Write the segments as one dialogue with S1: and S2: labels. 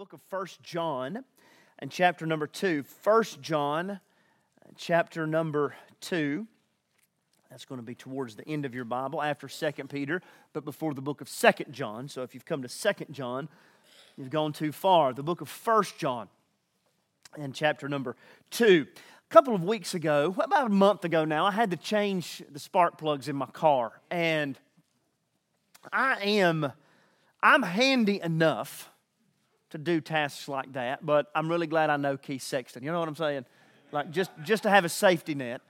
S1: book of First John and chapter number 2. First John, chapter number 2. That's going to be towards the end of your Bible after Second Peter, but before the book of Second John. So if you've come to Second John, you've gone too far. The book of First John and chapter number 2. A couple of weeks ago, about a month ago now, I had to change the spark plugs in my car. And I am I'm handy enough to do tasks like that, but I'm really glad I know Keith Sexton. You know what I'm saying? Like just, just to have a safety net.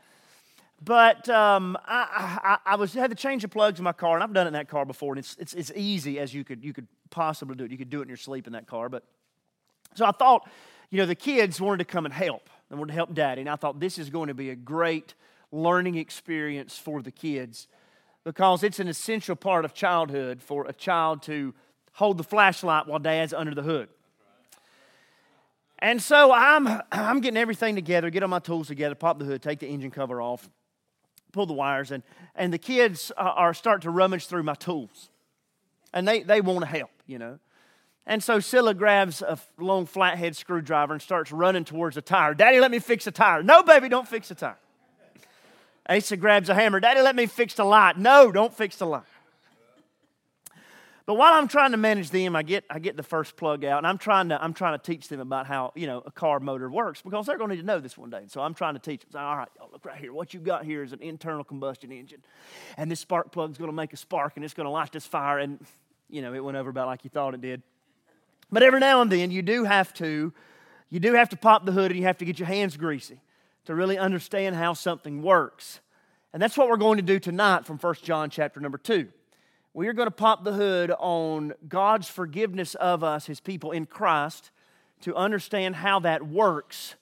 S1: But um, I, I, I, was had to change the plugs in my car, and I've done it in that car before, and it's, it's, it's easy as you could, you could possibly do it. You could do it in your sleep in that car. But so I thought, you know, the kids wanted to come and help. They wanted to help daddy, and I thought this is going to be a great learning experience for the kids because it's an essential part of childhood for a child to hold the flashlight while dad's under the hood. And so I'm, I'm getting everything together, get all my tools together, pop the hood, take the engine cover off, pull the wires, and, and the kids uh, are starting to rummage through my tools. And they, they want to help, you know. And so Scylla grabs a long flathead screwdriver and starts running towards the tire. Daddy, let me fix the tire. No, baby, don't fix the tire. Asa grabs a hammer. Daddy, let me fix the light. No, don't fix the light. But while I'm trying to manage them, I get, I get the first plug out, and I'm trying, to, I'm trying to teach them about how you know, a car motor works because they're going to need to know this one day. So I'm trying to teach them. All right, y'all, look right here. What you got here is an internal combustion engine. And this spark plug is going to make a spark, and it's going to light this fire. And, you know, it went over about like you thought it did. But every now and then, you do have to, you do have to pop the hood, and you have to get your hands greasy to really understand how something works. And that's what we're going to do tonight from 1 John chapter number 2. We are going to pop the hood on God's forgiveness of us, his people in Christ, to understand how that works.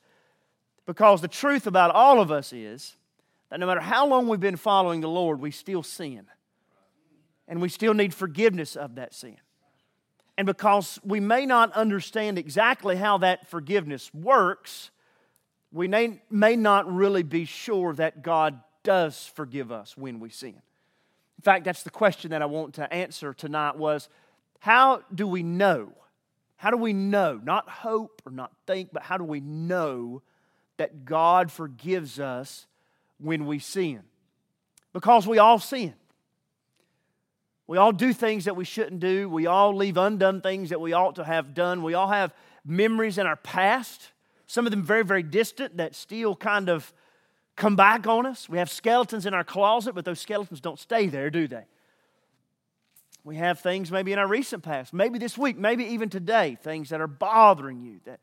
S1: Because the truth about all of us is that no matter how long we've been following the Lord, we still sin. And we still need forgiveness of that sin. And because we may not understand exactly how that forgiveness works, we may, may not really be sure that God does forgive us when we sin. In fact, that's the question that I want to answer tonight was how do we know? How do we know? Not hope or not think, but how do we know that God forgives us when we sin? Because we all sin. We all do things that we shouldn't do. We all leave undone things that we ought to have done. We all have memories in our past some of them very, very distant that still kind of come back on us. We have skeletons in our closet, but those skeletons don't stay there, do they? We have things maybe in our recent past, maybe this week, maybe even today, things that are bothering you that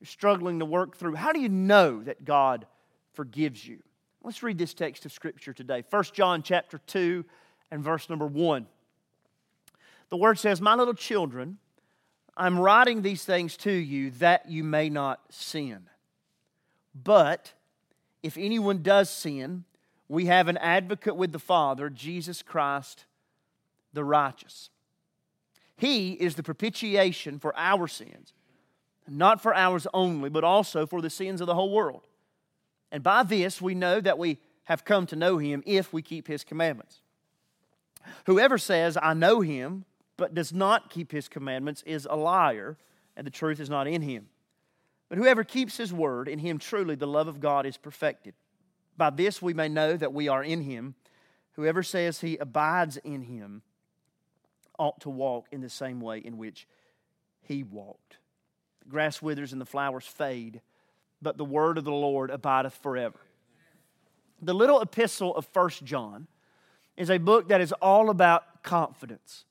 S1: you're struggling to work through. How do you know that God forgives you? Let's read this text of scripture today. 1 John chapter 2 and verse number 1. The word says, My little children, I'm writing these things to you that you may not sin. But if anyone does sin, we have an advocate with the Father, Jesus Christ the righteous. He is the propitiation for our sins, not for ours only, but also for the sins of the whole world. And by this we know that we have come to know him if we keep his commandments. Whoever says, I know him, but does not keep his commandments is a liar, and the truth is not in him. But whoever keeps his word, in him truly the love of God is perfected. By this we may know that we are in him. Whoever says he abides in him ought to walk in the same way in which he walked. The grass withers and the flowers fade, but the word of the Lord abideth forever. The little epistle of First John is a book that is all about confidence.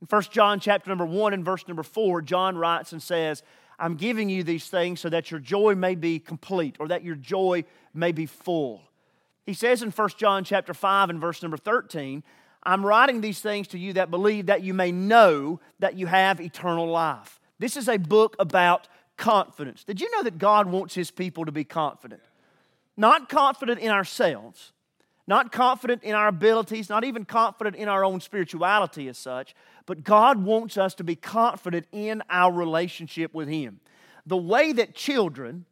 S1: In 1 John chapter number 1 and verse number 4, John writes and says, I'm giving you these things so that your joy may be complete or that your joy may be full. He says in 1 John chapter 5 and verse number 13, I'm writing these things to you that believe that you may know that you have eternal life. This is a book about confidence. Did you know that God wants his people to be confident? Not confident in ourselves, not confident in our abilities, not even confident in our own spirituality as such, but God wants us to be confident in our relationship with Him. The way that children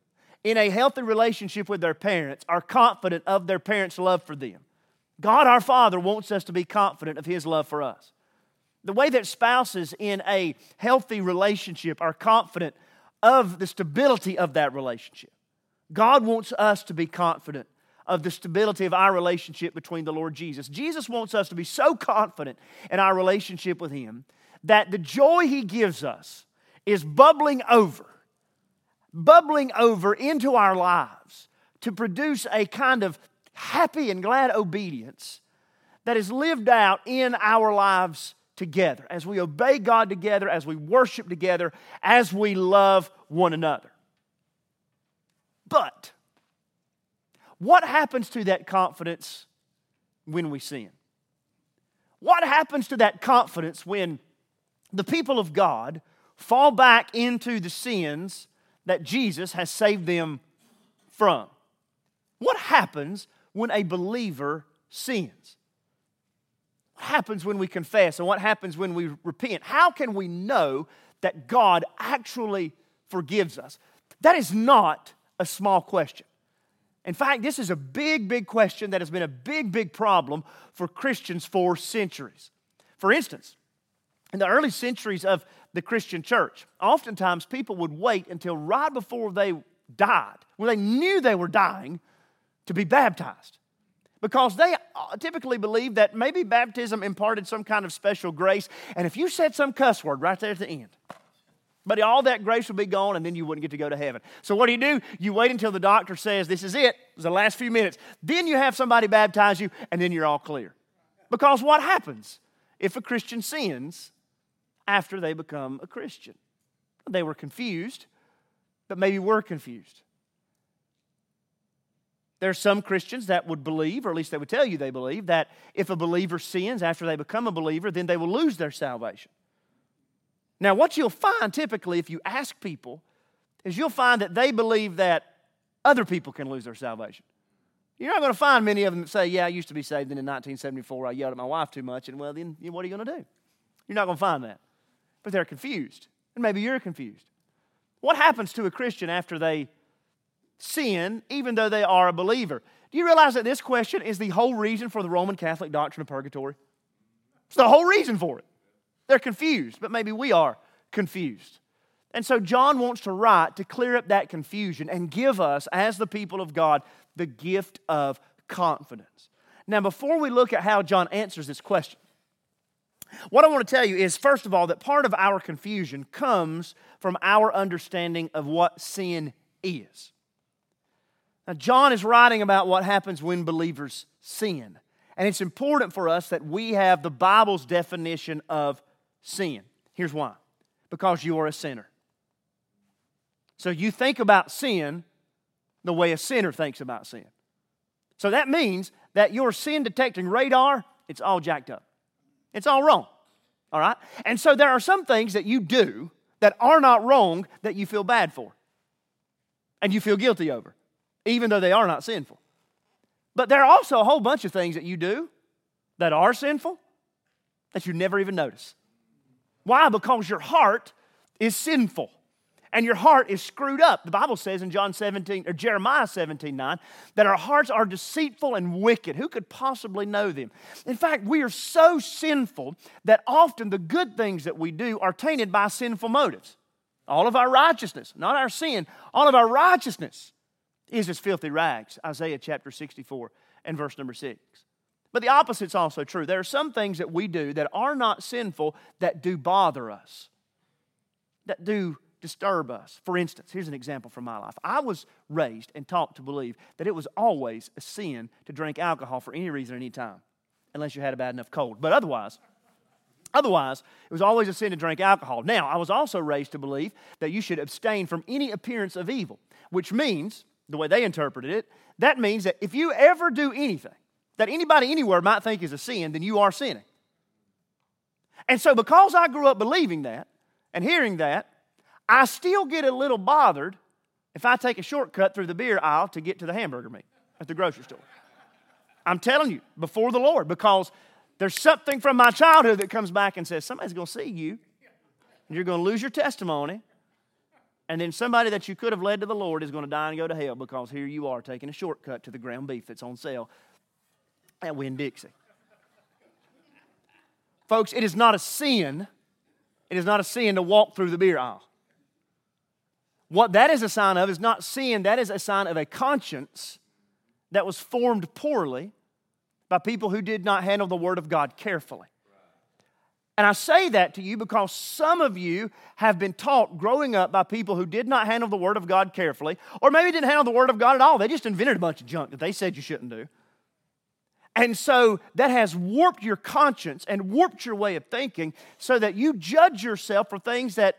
S1: in a healthy relationship with their parents are confident of their parents' love for them. God our Father wants us to be confident of His love for us. The way that spouses in a healthy relationship are confident of the stability of that relationship. God wants us to be confident of the stability of our relationship between the Lord Jesus. Jesus wants us to be so confident in our relationship with Him that the joy He gives us is bubbling over, bubbling over into our lives to produce a kind of happy and glad obedience that is lived out in our lives together, as we obey God together, as we worship together, as we love one another. But what happens to that confidence when we sin? What happens to that confidence when the people of God fall back into the sins that Jesus has saved them from? What happens when a believer sins? What happens when we confess and what happens when we repent? How can we know that God actually forgives us? That is not a small question. In fact, this is a big, big question that has been a big, big problem for Christians for centuries. For instance, in the early centuries of the Christian church, oftentimes people would wait until right before they died, when they knew they were dying, to be baptized. Because they uh, typically believed that maybe baptism imparted some kind of special grace, and if you said some cuss word right there at the end, but all that grace would be gone, and then you wouldn't get to go to heaven. So, what do you do? You wait until the doctor says, This is it, it's the last few minutes. Then you have somebody baptize you, and then you're all clear. Because what happens if a Christian sins after they become a Christian? They were confused, but maybe were confused. There are some Christians that would believe, or at least they would tell you they believe, that if a believer sins after they become a believer, then they will lose their salvation. Now, what you'll find typically if you ask people is you'll find that they believe that other people can lose their salvation. You're not going to find many of them that say, Yeah, I used to be saved, and in 1974 I yelled at my wife too much, and well, then what are you going to do? You're not going to find that. But they're confused, and maybe you're confused. What happens to a Christian after they sin, even though they are a believer? Do you realize that this question is the whole reason for the Roman Catholic doctrine of purgatory? It's the whole reason for it. They're confused, but maybe we are confused. And so John wants to write to clear up that confusion and give us, as the people of God, the gift of confidence. Now, before we look at how John answers this question, what I want to tell you is, first of all, that part of our confusion comes from our understanding of what sin is. Now, John is writing about what happens when believers sin. And it's important for us that we have the Bible's definition of sin. Here's why because you are a sinner. So you think about sin the way a sinner thinks about sin. So that means that your sin detecting radar, it's all jacked up. It's all wrong. All right? And so there are some things that you do that are not wrong that you feel bad for and you feel guilty over, even though they are not sinful. But there are also a whole bunch of things that you do that are sinful that you never even notice. Why? Because your heart is sinful and your heart is screwed up. The Bible says in John 17 or Jeremiah 17 9 that our hearts are deceitful and wicked. Who could possibly know them? In fact, we are so sinful that often the good things that we do are tainted by sinful motives. All of our righteousness, not our sin, all of our righteousness is as filthy rags. Isaiah chapter 64 and verse number 6. But the opposite's also true. There are some things that we do that are not sinful that do bother us, that do disturb us. For instance, here's an example from my life. I was raised and taught to believe that it was always a sin to drink alcohol for any reason, any time, unless you had a bad enough cold. But otherwise, Otherwise, it was always a sin to drink alcohol. Now, I was also raised to believe that you should abstain from any appearance of evil, which means, the way they interpreted it, that means that if you ever do anything that anybody anywhere might think is a sin, then you are sinning. And so, because I grew up believing that and hearing that, I still get a little bothered if I take a shortcut through the beer aisle to get to the hamburger meat at the grocery store. I'm telling you, before the Lord, because there's something from my childhood that comes back and says, somebody's going to see you, and you're going to lose your testimony, and then somebody that you could have led to the Lord is going to die and go to hell because here you are taking a shortcut to the ground beef that's on sale at Winn Dixie. Folks, it is not a sin. It is not a sin to walk through the beer aisle. What that is a sign of is not sin, that is a sign of a conscience that was formed poorly by people who did not handle the Word of God carefully. And I say that to you because some of you have been taught growing up by people who did not handle the Word of God carefully, or maybe didn't handle the Word of God at all. They just invented a bunch of junk that they said you shouldn't do. And so that has warped your conscience and warped your way of thinking so that you judge yourself for things that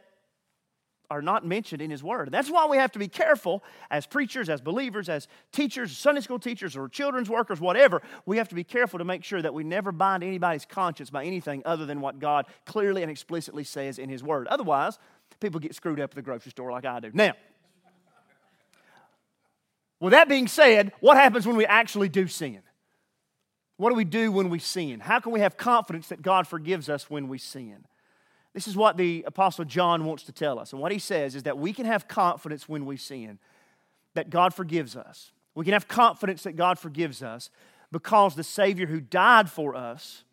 S1: are not mentioned in His Word. That's why we have to be careful as preachers, as believers, as teachers, Sunday school teachers, or children's workers, whatever. We have to be careful to make sure that we never bind anybody's conscience by anything other than what God clearly and explicitly says in His Word. Otherwise, people get screwed up at the grocery store like I do. Now, with that being said, what happens when we actually do sin? What do we do when we sin? How can we have confidence that God forgives us when we sin? This is what the Apostle John wants to tell us. And what he says is that we can have confidence when we sin, that God forgives us. We can have confidence that God forgives us because the Savior who died for us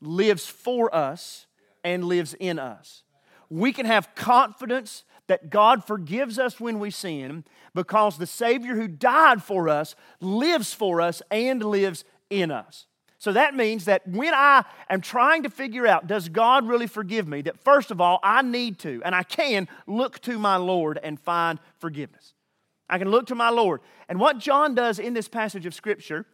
S1: lives for us and lives in us. We can have confidence that God forgives us when we sin because the Savior who died for us lives for us and lives in us. So that means that when I am trying to figure out, does God really forgive me? That first of all, I need to, and I can look to my Lord and find forgiveness. I can look to my Lord. And what John does in this passage of Scripture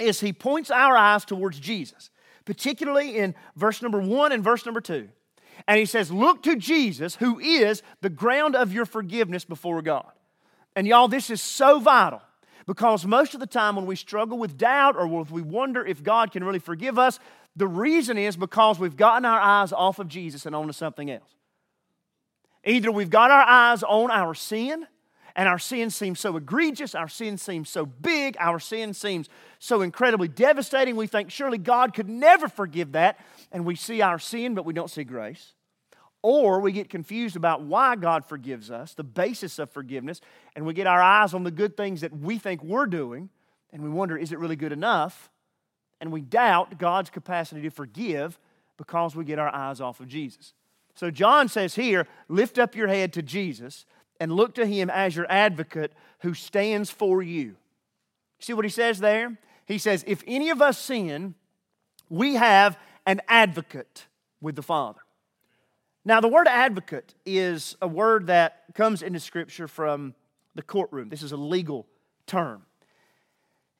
S1: is he points our eyes towards Jesus, particularly in verse number one and verse number two. And he says, Look to Jesus, who is the ground of your forgiveness before God. And y'all, this is so vital because most of the time, when we struggle with doubt or when we wonder if God can really forgive us, the reason is because we've gotten our eyes off of Jesus and onto something else. Either we've got our eyes on our sin, and our sin seems so egregious, our sin seems so big, our sin seems so incredibly devastating, we think surely God could never forgive that, and we see our sin, but we don't see grace. Or we get confused about why God forgives us, the basis of forgiveness, and we get our eyes on the good things that we think we're doing, and we wonder, is it really good enough? And we doubt God's capacity to forgive because we get our eyes off of Jesus. So John says here, lift up your head to Jesus and look to him as your advocate who stands for you. See what he says there? He says, if any of us sin, we have an advocate with the Father. Now, the word advocate is a word that comes into Scripture from the courtroom. This is a legal term.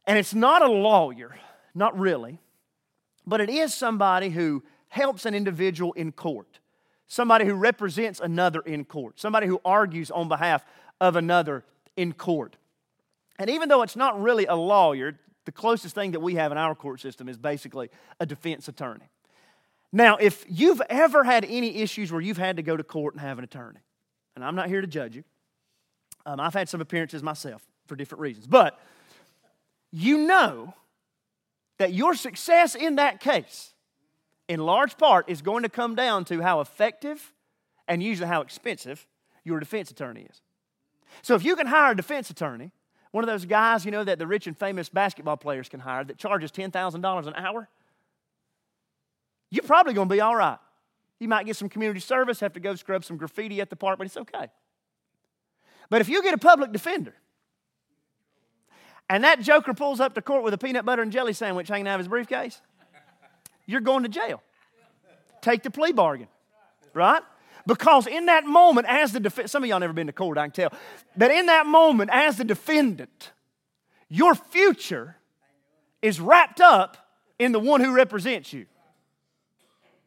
S1: And it's not a lawyer, not really, but it is somebody who helps an individual in court, somebody who represents another in court, somebody who argues on behalf of another in court. And even though it's not really a lawyer, the closest thing that we have in our court system is basically a defense attorney. Now, if you've ever had any issues where you've had to go to court and have an attorney, and I'm not here to judge you, um, I've had some appearances myself for different reasons, but you know that your success in that case, in large part, is going to come down to how effective and usually how expensive your defense attorney is. So if you can hire a defense attorney, one of those guys, you know, that the rich and famous basketball players can hire that charges $10,000 an hour, you're probably going to be all right. You might get some community service, have to go scrub some graffiti at the park, but it's okay. But if you get a public defender, and that joker pulls up to court with a peanut butter and jelly sandwich hanging out of his briefcase, you're going to jail. Take the plea bargain, right? Because in that moment, as the defendant, some of y'all never been to court, I can tell, but in that moment, as the defendant, your future is wrapped up in the one who represents you.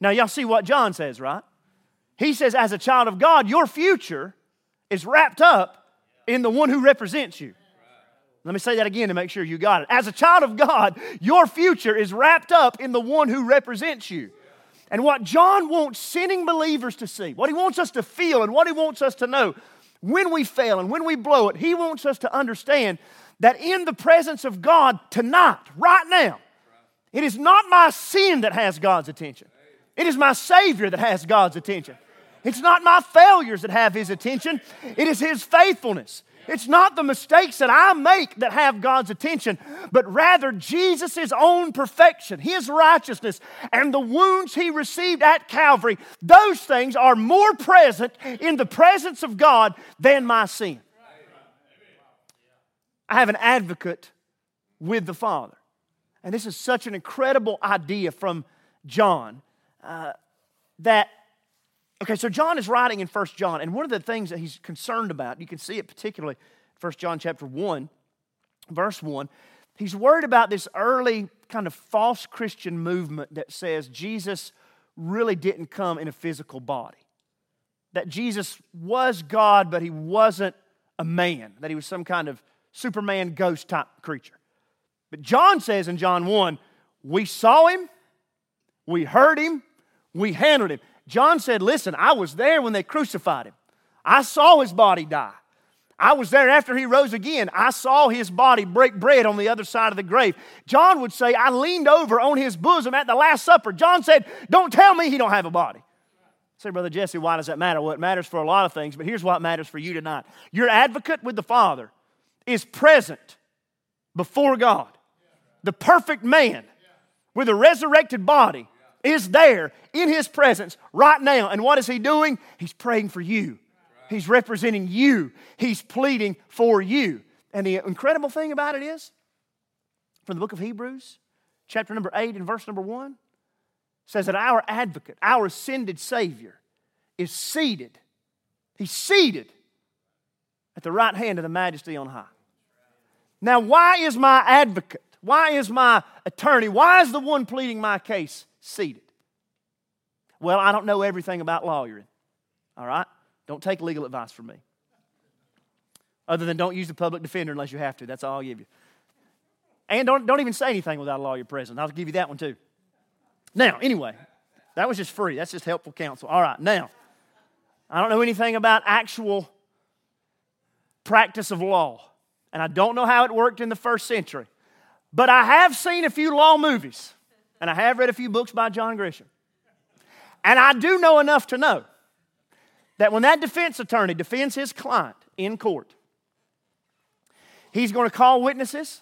S1: Now, y'all see what John says, right? He says, as a child of God, your future is wrapped up in the one who represents you. Let me say that again to make sure you got it. As a child of God, your future is wrapped up in the one who represents you. And what John wants sinning believers to see, what he wants us to feel, and what he wants us to know when we fail and when we blow it, he wants us to understand that in the presence of God tonight, right now, it is not my sin that has God's attention. It is my Savior that has God's attention. It's not my failures that have His attention, it is His faithfulness. It's not the mistakes that I make that have God's attention, but rather Jesus' own perfection, His righteousness, and the wounds He received at Calvary. Those things are more present in the presence of God than my sin. I have an advocate with the Father. And this is such an incredible idea from John uh, that Okay, so John is writing in First John, and one of the things that he's concerned about, you can see it particularly First John chapter 1, verse 1, he's worried about this early kind of false Christian movement that says Jesus really didn't come in a physical body. That Jesus was God, but he wasn't a man, that he was some kind of Superman ghost type creature. But John says in John 1, we saw him, we heard him, we handled him. John said, Listen, I was there when they crucified him. I saw his body die. I was there after he rose again. I saw his body break bread on the other side of the grave. John would say, I leaned over on his bosom at the Last Supper. John said, Don't tell me he don't have a body. Say, Brother Jesse, why does that matter? Well, it matters for a lot of things, but here's what matters for you tonight. Your advocate with the Father is present before God. The perfect man with a resurrected body is there in his presence right now. And what is he doing? He's praying for you. He's representing you. He's pleading for you. And the incredible thing about it is, from the book of Hebrews, chapter number 8 and verse number 1, says that our advocate, our ascended Savior, is seated. He's seated at the right hand of the majesty on high. Now, why is my advocate, why is my attorney, why is the one pleading my case seated? Well, I don't know everything about lawyering. All right? Don't take legal advice from me. Other than don't use the public defender unless you have to. That's all I'll give you. And don't, don't even say anything without a lawyer present. I'll give you that one too. Now, anyway, that was just free. That's just helpful counsel. All right, now, I don't know anything about actual practice of law, and I don't know how it worked in the first century, but I have seen a few law movies, and I have read a few books by John Grisham. And I do know enough to know that when that defense attorney defends his client in court, he's going to call witnesses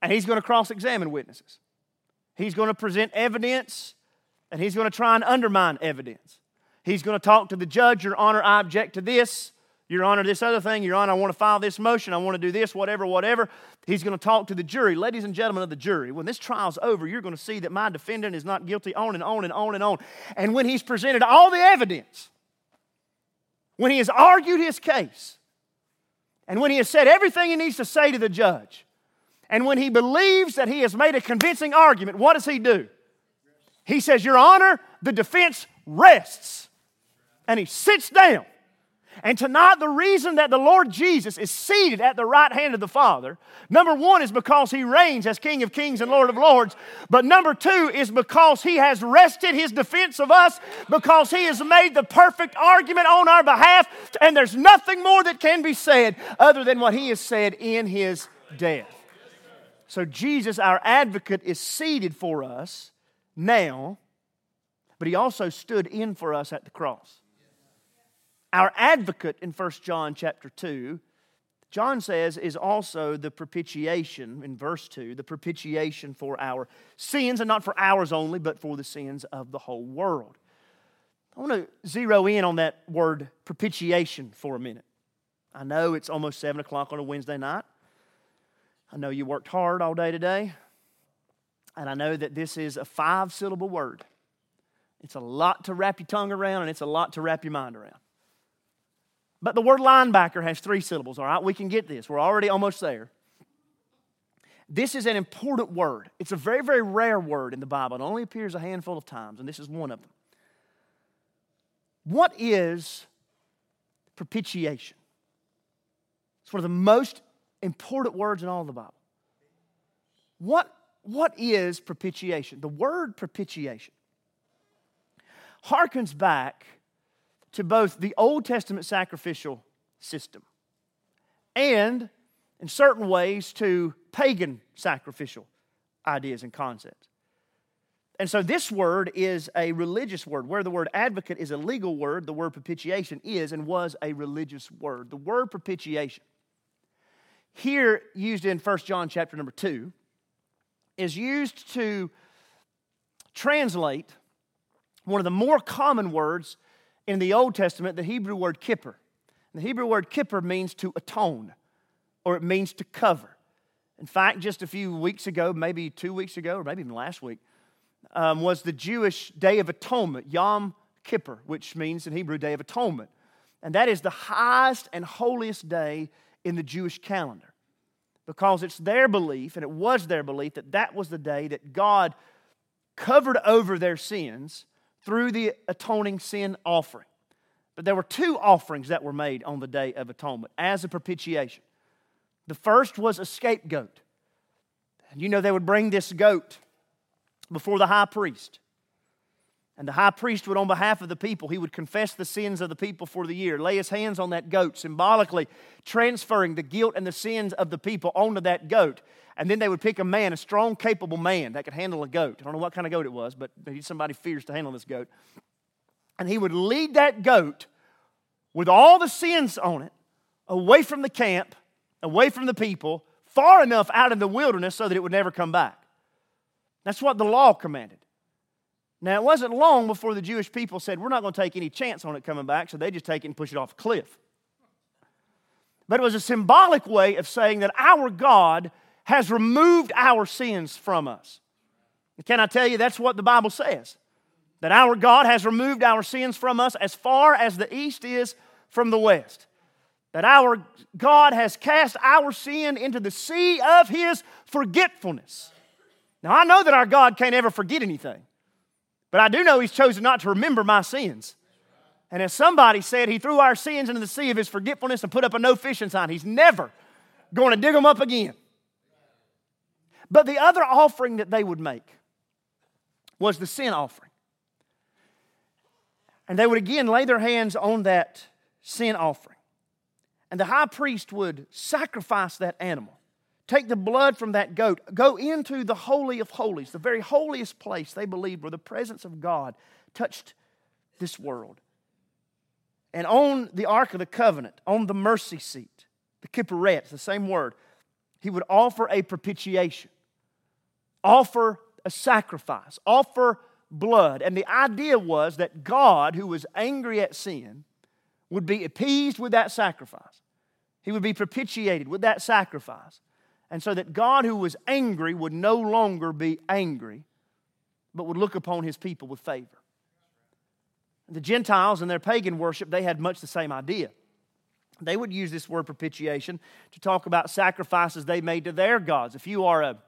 S1: and he's going to cross examine witnesses. He's going to present evidence and he's going to try and undermine evidence. He's going to talk to the judge, Your Honor, I object to this. Your Honor, this other thing, Your Honor, I want to file this motion, I want to do this, whatever, whatever. He's going to talk to the jury. Ladies and gentlemen of the jury, when this trial's over, you're going to see that my defendant is not guilty, on and on and on and on. And when he's presented all the evidence, when he has argued his case, and when he has said everything he needs to say to the judge, and when he believes that he has made a convincing argument, what does he do? He says, Your Honor, the defense rests. And he sits down and tonight, the reason that the Lord Jesus is seated at the right hand of the Father, number one is because he reigns as King of Kings and Lord of Lords. But number two is because he has rested his defense of us, because he has made the perfect argument on our behalf. And there's nothing more that can be said other than what he has said in his death. So, Jesus, our advocate, is seated for us now, but he also stood in for us at the cross. Our advocate in 1 John chapter 2, John says, is also the propitiation, in verse 2, the propitiation for our sins, and not for ours only, but for the sins of the whole world. I want to zero in on that word propitiation for a minute. I know it's almost 7 o'clock on a Wednesday night. I know you worked hard all day today. And I know that this is a five syllable word. It's a lot to wrap your tongue around, and it's a lot to wrap your mind around. But the word linebacker has three syllables, all right? We can get this. We're already almost there. This is an important word. It's a very, very rare word in the Bible. It only appears a handful of times, and this is one of them. What is propitiation? It's one of the most important words in all the Bible. What, what is propitiation? The word propitiation harkens back to both the Old Testament sacrificial system and, in certain ways, to pagan sacrificial ideas and concepts. And so this word is a religious word. Where the word advocate is a legal word, the word propitiation is and was a religious word. The word propitiation, here used in 1 John chapter number 2, is used to translate one of the more common words in the Old Testament, the Hebrew word kippur. The Hebrew word kippur means to atone or it means to cover. In fact, just a few weeks ago, maybe two weeks ago, or maybe even last week, um, was the Jewish Day of Atonement, Yom Kippur, which means in Hebrew, Day of Atonement. And that is the highest and holiest day in the Jewish calendar because it's their belief, and it was their belief, that that was the day that God covered over their sins through the atoning sin offering. But there were two offerings that were made on the Day of Atonement as a propitiation. The first was a scapegoat. And you know, they would bring this goat before the high priest. And the high priest would, on behalf of the people, he would confess the sins of the people for the year, lay his hands on that goat, symbolically transferring the guilt and the sins of the people onto that goat. And then they would pick a man, a strong, capable man that could handle a goat. I don't know what kind of goat it was, but somebody fierce to handle this goat. And he would lead that goat with all the sins on it away from the camp, away from the people, far enough out in the wilderness so that it would never come back. That's what the law commanded. Now, it wasn't long before the Jewish people said, We're not going to take any chance on it coming back, so they just take it and push it off a cliff. But it was a symbolic way of saying that our God has removed our sins from us. And can I tell you, that's what the Bible says that our God has removed our sins from us as far as the east is from the west. That our God has cast our sin into the sea of His forgetfulness. Now, I know that our God can't ever forget anything. But I do know He's chosen not to remember my sins. And as somebody said, He threw our sins into the sea of His forgetfulness and put up a no fishing sign. He's never going to dig them up again. But the other offering that they would make was the sin offering. And they would again lay their hands on that sin offering. And the high priest would sacrifice that animal take the blood from that goat, go into the Holy of Holies, the very holiest place they believed where the presence of God touched this world. And on the Ark of the Covenant, on the mercy seat, the kippurette, the same word, he would offer a propitiation, offer a sacrifice, offer blood. And the idea was that God, who was angry at sin, would be appeased with that sacrifice. He would be propitiated with that sacrifice. And so that God, who was angry, would no longer be angry, but would look upon his people with favor. The Gentiles in their pagan worship, they had much the same idea. They would use this word propitiation to talk about sacrifices they made to their gods. If you are a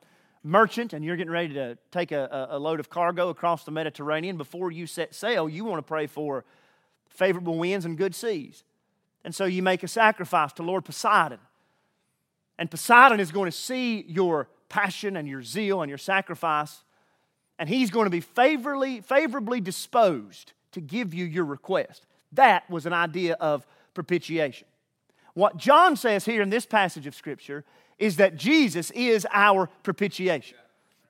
S1: merchant and you're getting ready to take a, a load of cargo across the Mediterranean, before you set sail, you want to pray for favorable winds and good seas. And so you make a sacrifice to Lord Poseidon. And Poseidon is going to see your passion and your zeal and your sacrifice, and he's going to be favorably, favorably disposed to give you your request. That was an idea of propitiation. What John says here in this passage of Scripture is that Jesus is our propitiation.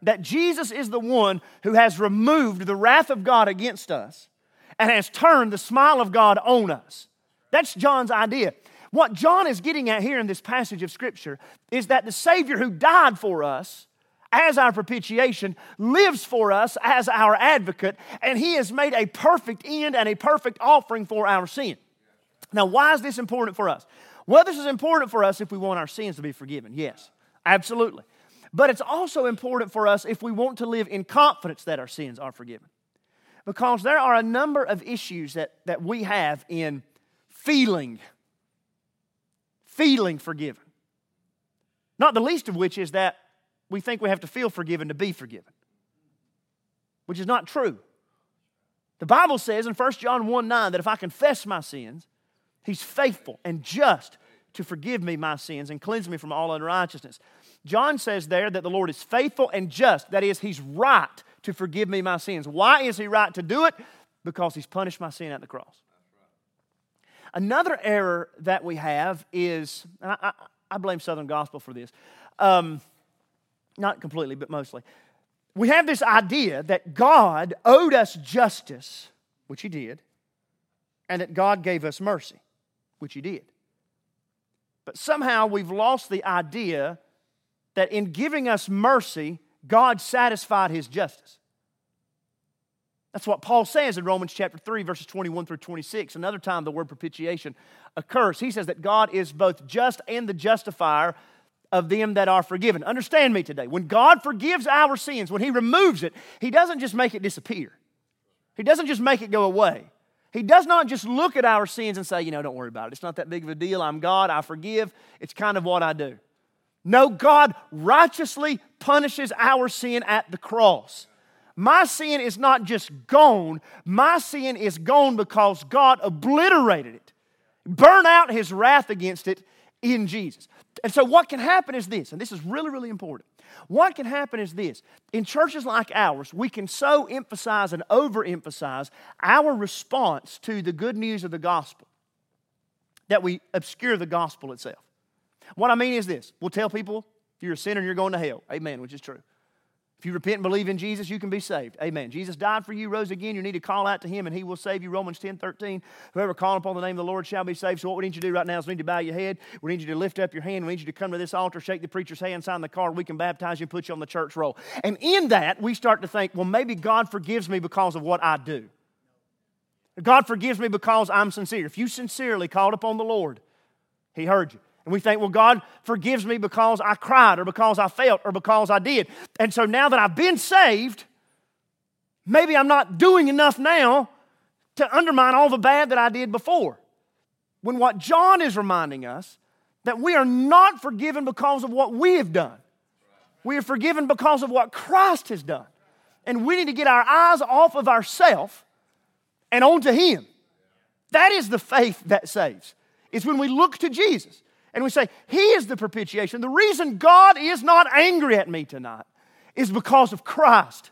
S1: That Jesus is the one who has removed the wrath of God against us and has turned the smile of God on us. That's John's idea. What John is getting at here in this passage of Scripture is that the Savior who died for us as our propitiation lives for us as our advocate, and He has made a perfect end and a perfect offering for our sin. Now, why is this important for us? Well, this is important for us if we want our sins to be forgiven. Yes, absolutely. But it's also important for us if we want to live in confidence that our sins are forgiven. Because there are a number of issues that, that we have in feeling feeling forgiven. Not the least of which is that we think we have to feel forgiven to be forgiven, which is not true. The Bible says in 1 John 1 9 that if I confess my sins, He's faithful and just to forgive me my sins and cleanse me from all unrighteousness. John says there that the Lord is faithful and just. That is, He's right to forgive me my sins. Why is He right to do it? Because He's punished my sin at the cross. Another error that we have is, I, I, I, blame Southern Gospel for this, um, not completely, but mostly. we have this idea that God owed us justice, which He did, and that God gave us mercy, which He did. But somehow we've lost the idea that in giving us mercy, God satisfied His justice. That's what Paul says in Romans chapter 3, verses 21 through 26. Another time the word propitiation occurs. He says that God is both just and the justifier of them that are forgiven. Understand me today. When God forgives our sins, when He removes it, He doesn't just make it disappear, He doesn't just make it go away. He does not just look at our sins and say, you know, don't worry about it. It's not that big of a deal. I'm God. I forgive. It's kind of what I do. No, God righteously punishes our sin at the cross. My sin is not just gone, my sin is gone because God obliterated it, burned out his wrath against it in Jesus. And so, what can happen is this, and this is really, really important. What can happen is this in churches like ours, we can so emphasize and overemphasize our response to the good news of the gospel that we obscure the gospel itself. What I mean is this we'll tell people if you're a sinner and you're going to hell, amen, which is true. If you repent and believe in Jesus, you can be saved. Amen. Jesus died for you, rose again. You need to call out to him and he will save you. Romans 10 13. Whoever call upon the name of the Lord shall be saved. So, what we need you to do right now is we need to bow your head. We need you to lift up your hand. We need you to come to this altar, shake the preacher's hand, sign the card. We can baptize you and put you on the church roll. And in that, we start to think, well, maybe God forgives me because of what I do. God forgives me because I'm sincere. If you sincerely called upon the Lord, he heard you. And we think, well, God forgives me because I cried or because I felt or because I did. And so now that I've been saved, maybe I'm not doing enough now to undermine all the bad that I did before. When what John is reminding us that we are not forgiven because of what we have done. We are forgiven because of what Christ has done. And we need to get our eyes off of ourselves and onto Him. That is the faith that saves. It's when we look to Jesus and we say, He is the propitiation. The reason God is not angry at me tonight is because of Christ.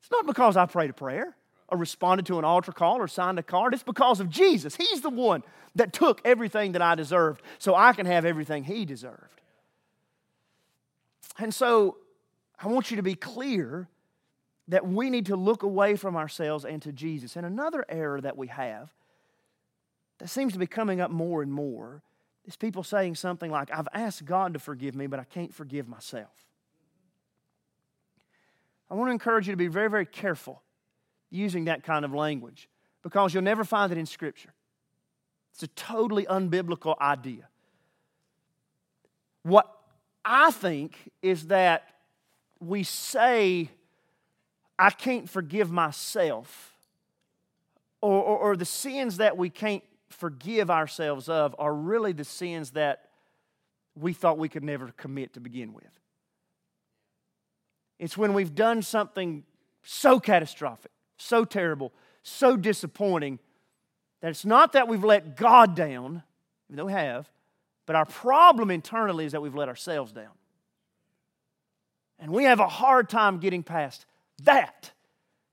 S1: It's not because I prayed a prayer or responded to an altar call or signed a card. It's because of Jesus. He's the one that took everything that I deserved so I can have everything He deserved. And so I want you to be clear that we need to look away from ourselves and to Jesus. And another error that we have that seems to be coming up more and more is people saying something like, I've asked God to forgive me, but I can't forgive myself. I want to encourage you to be very, very careful using that kind of language because you'll never find it in Scripture. It's a totally unbiblical idea. What I think is that we say, I can't forgive myself, or, or, or the sins that we can't forgive ourselves of are really the sins that we thought we could never commit to begin with. It's when we've done something so catastrophic, so terrible, so disappointing that it's not that we've let God down, even though we have, but our problem internally is that we've let ourselves down. And we have a hard time getting past that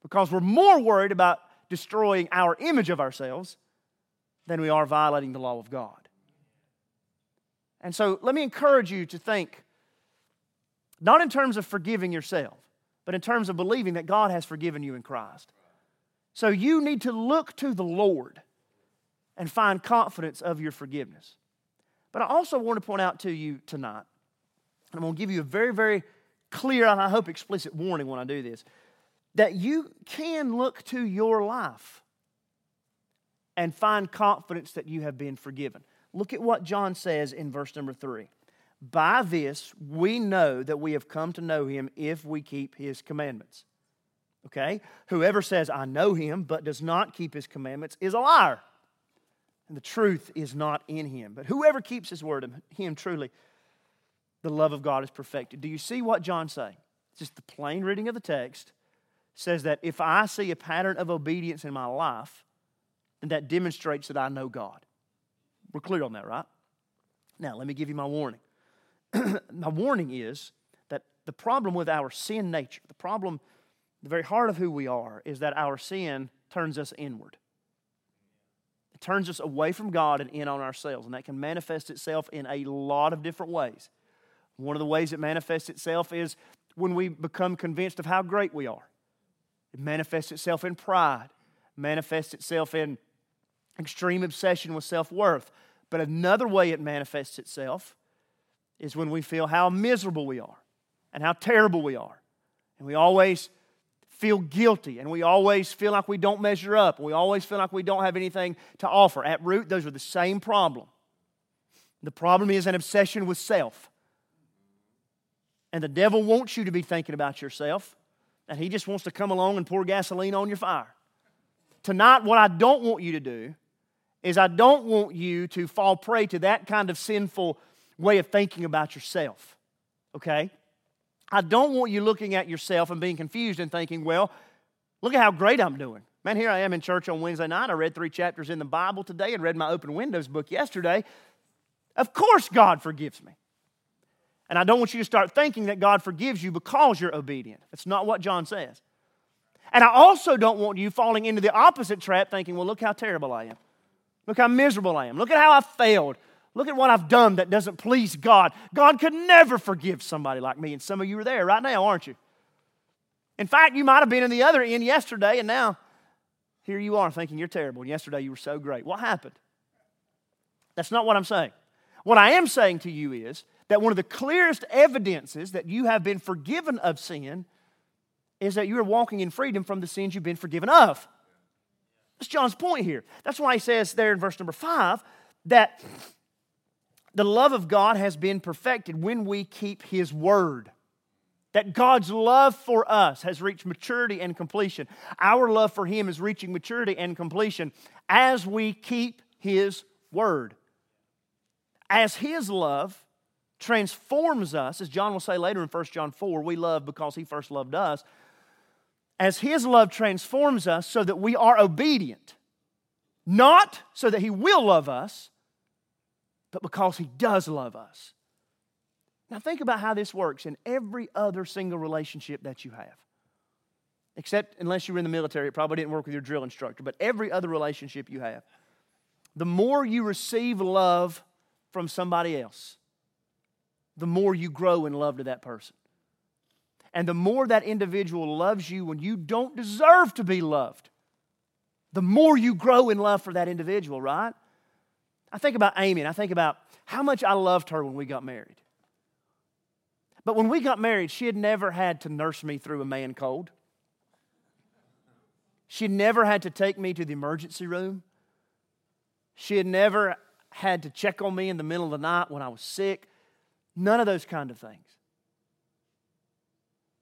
S1: because we're more worried about destroying our image of ourselves than we are violating the law of God. And so let me encourage you to think not in terms of forgiving yourself, but in terms of believing that God has forgiven you in Christ. So you need to look to the Lord and find confidence of your forgiveness. But I also want to point out to you tonight, and I'm going to give you a very, very clear and I hope explicit warning when I do this, that you can look to your life and find confidence that you have been forgiven. Look at what John says in verse number three. By this we know that we have come to know him if we keep his commandments. Okay? Whoever says, I know him, but does not keep his commandments is a liar. And the truth is not in him. But whoever keeps his word, him truly, the love of God is perfected. Do you see what John's saying? Just the plain reading of the text says that if I see a pattern of obedience in my life, and that demonstrates that I know God. We're clear on that, right? Now, let me give you my warning. my warning is that the problem with our sin nature, the problem, the very heart of who we are, is that our sin turns us inward. It turns us away from God and in on ourselves, and that can manifest itself in a lot of different ways. One of the ways it manifests itself is when we become convinced of how great we are. It manifests itself in pride, manifests itself in extreme obsession with self worth. But another way it manifests itself is when we feel how miserable we are and how terrible we are. And we always feel guilty and we always feel like we don't measure up. We always feel like we don't have anything to offer. At root, those are the same problem. The problem is an obsession with self. And the devil wants you to be thinking about yourself, and he just wants to come along and pour gasoline on your fire. Tonight, what I don't want you to do is I don't want you to fall prey to that kind of sinful way of thinking about yourself. Okay? I don't want you looking at yourself and being confused and thinking, well, look at how great I'm doing. Man, here I am in church on Wednesday night. I read three chapters in the Bible today and read my Open Windows book yesterday. Of course, God forgives me. And I don't want you to start thinking that God forgives you because you're obedient. That's not what John says. And I also don't want you falling into the opposite trap thinking, well, look how terrible I am. Look how miserable I am. Look at how I failed. Look at what I've done that doesn't please God. God could never forgive somebody like me. And some of you are there right now, aren't you? In fact, you might have been in the other end yesterday, and now here you are thinking you're terrible. And yesterday you were so great. What happened? That's not what I'm saying. What I am saying to you is that one of the clearest evidences that you have been forgiven of sin is that you are walking in freedom from the sins you've been forgiven of. That's John's point here. That's why he says there in verse number five that the love of God has been perfected when we keep his word. That God's love for us has reached maturity and completion. Our love for him is reaching maturity and completion as we keep his word. As his love transforms us, as John will say later in 1 John 4, we love because he first loved us. As his love transforms us so that we are obedient, not so that he will love us, but because he does love us. Now, think about how this works in every other single relationship that you have. Except unless you were in the military, it probably didn't work with your drill instructor, but every other relationship you have. The more you receive love from somebody else, the more you grow in love to that person. And the more that individual loves you when you don't deserve to be loved, the more you grow in love for that individual, right? I think about Amy and I think about how much I loved her when we got married. But when we got married, she had never had to nurse me through a man cold. She never had to take me to the emergency room. She had never had to check on me in the middle of the night when I was sick. None of those kind of things.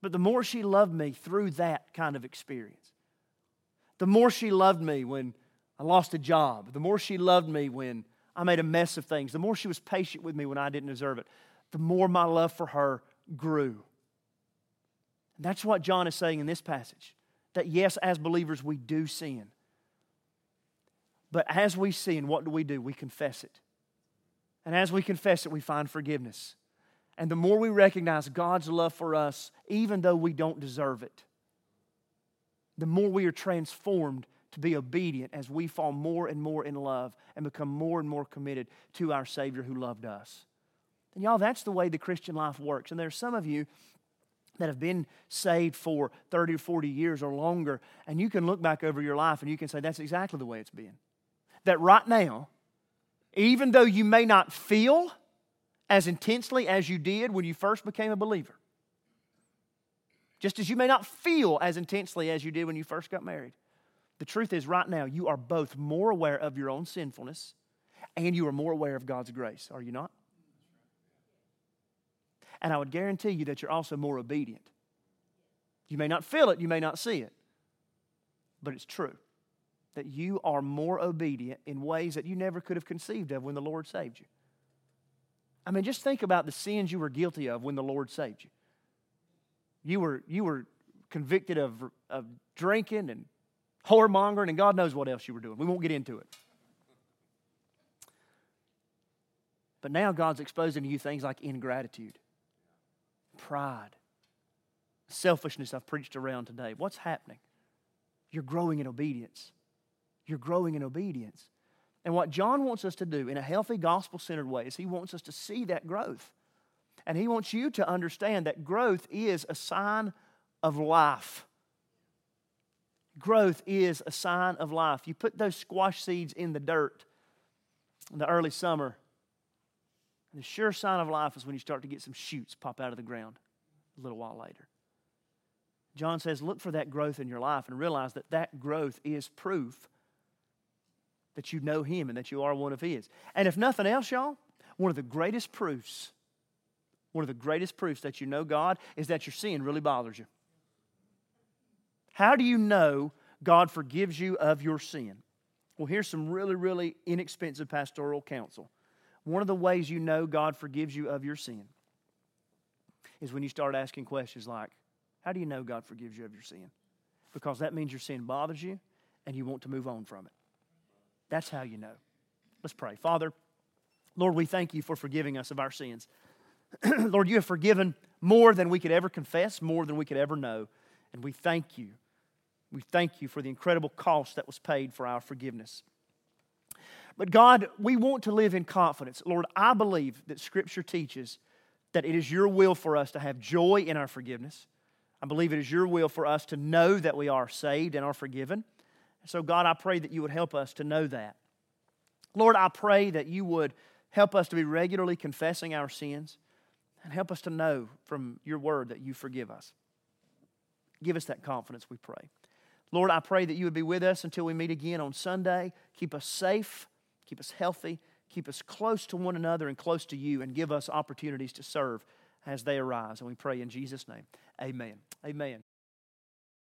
S1: But the more she loved me through that kind of experience, the more she loved me when I lost a job, the more she loved me when I made a mess of things, the more she was patient with me when I didn't deserve it, the more my love for her grew. And that's what John is saying in this passage that yes, as believers, we do sin. But as we sin, what do we do? We confess it. And as we confess it, we find forgiveness. And the more we recognize God's love for us, even though we don't deserve it, the more we are transformed to be obedient as we fall more and more in love and become more and more committed to our Savior who loved us. And y'all, that's the way the Christian life works. And there's some of you that have been saved for 30 or 40 years or longer, and you can look back over your life and you can say, that's exactly the way it's been. That right now, even though you may not feel as intensely as you did when you first became a believer. Just as you may not feel as intensely as you did when you first got married. The truth is, right now, you are both more aware of your own sinfulness and you are more aware of God's grace, are you not? And I would guarantee you that you're also more obedient. You may not feel it, you may not see it, but it's true that you are more obedient in ways that you never could have conceived of when the Lord saved you. I mean, just think about the sins you were guilty of when the Lord saved you. You were, you were convicted of, of drinking and whoremongering and God knows what else you were doing. We won't get into it. But now God's exposing to you things like ingratitude, pride, selfishness I've preached around today. What's happening? You're growing in obedience. You're growing in obedience. And what John wants us to do in a healthy, gospel centered way is he wants us to see that growth. And He wants you to understand that growth is a sign of life. Growth is a sign of life. You put those squash seeds in the dirt in the early summer, the sure sign of life is when you start to get some shoots pop out of the ground a little while later. John says, look for that growth in your life and realize that that growth is proof that you know Him and that you are one of His. And if nothing else, y'all, one of the greatest proofs, one of the greatest proofs that you know God is that your sin really bothers you. How do you know God forgives you of your sin? Well, here's some really, really inexpensive pastoral counsel. One of the ways you know God forgives you of your sin is when you start asking questions like, How do you know God forgives you of your sin? Because that means your sin bothers you and you want to move on from it. That's how you know. Let's pray. Father, Lord, we thank you for forgiving us of our sins. Lord, you have forgiven more than we could ever confess, more than we could ever know. And we thank you we thank you for the incredible cost that was paid for our forgiveness. But God, we want to live in confidence. Lord, I believe that Scripture teaches that it is your will for us to have joy in our forgiveness. I believe it is your will for us to know that we are saved and are forgiven. So, God, I pray that you would help us to know that. Lord, I pray that you would help us to be regularly confessing our sins and help us to know from your word that you forgive us. Give us that confidence, we pray. Lord, I pray that you would be with us until we meet again on Sunday. Keep us safe, keep us healthy, keep us close to one another and close to you, and give us opportunities to serve as they arise. And we pray in Jesus' name. Amen. Amen.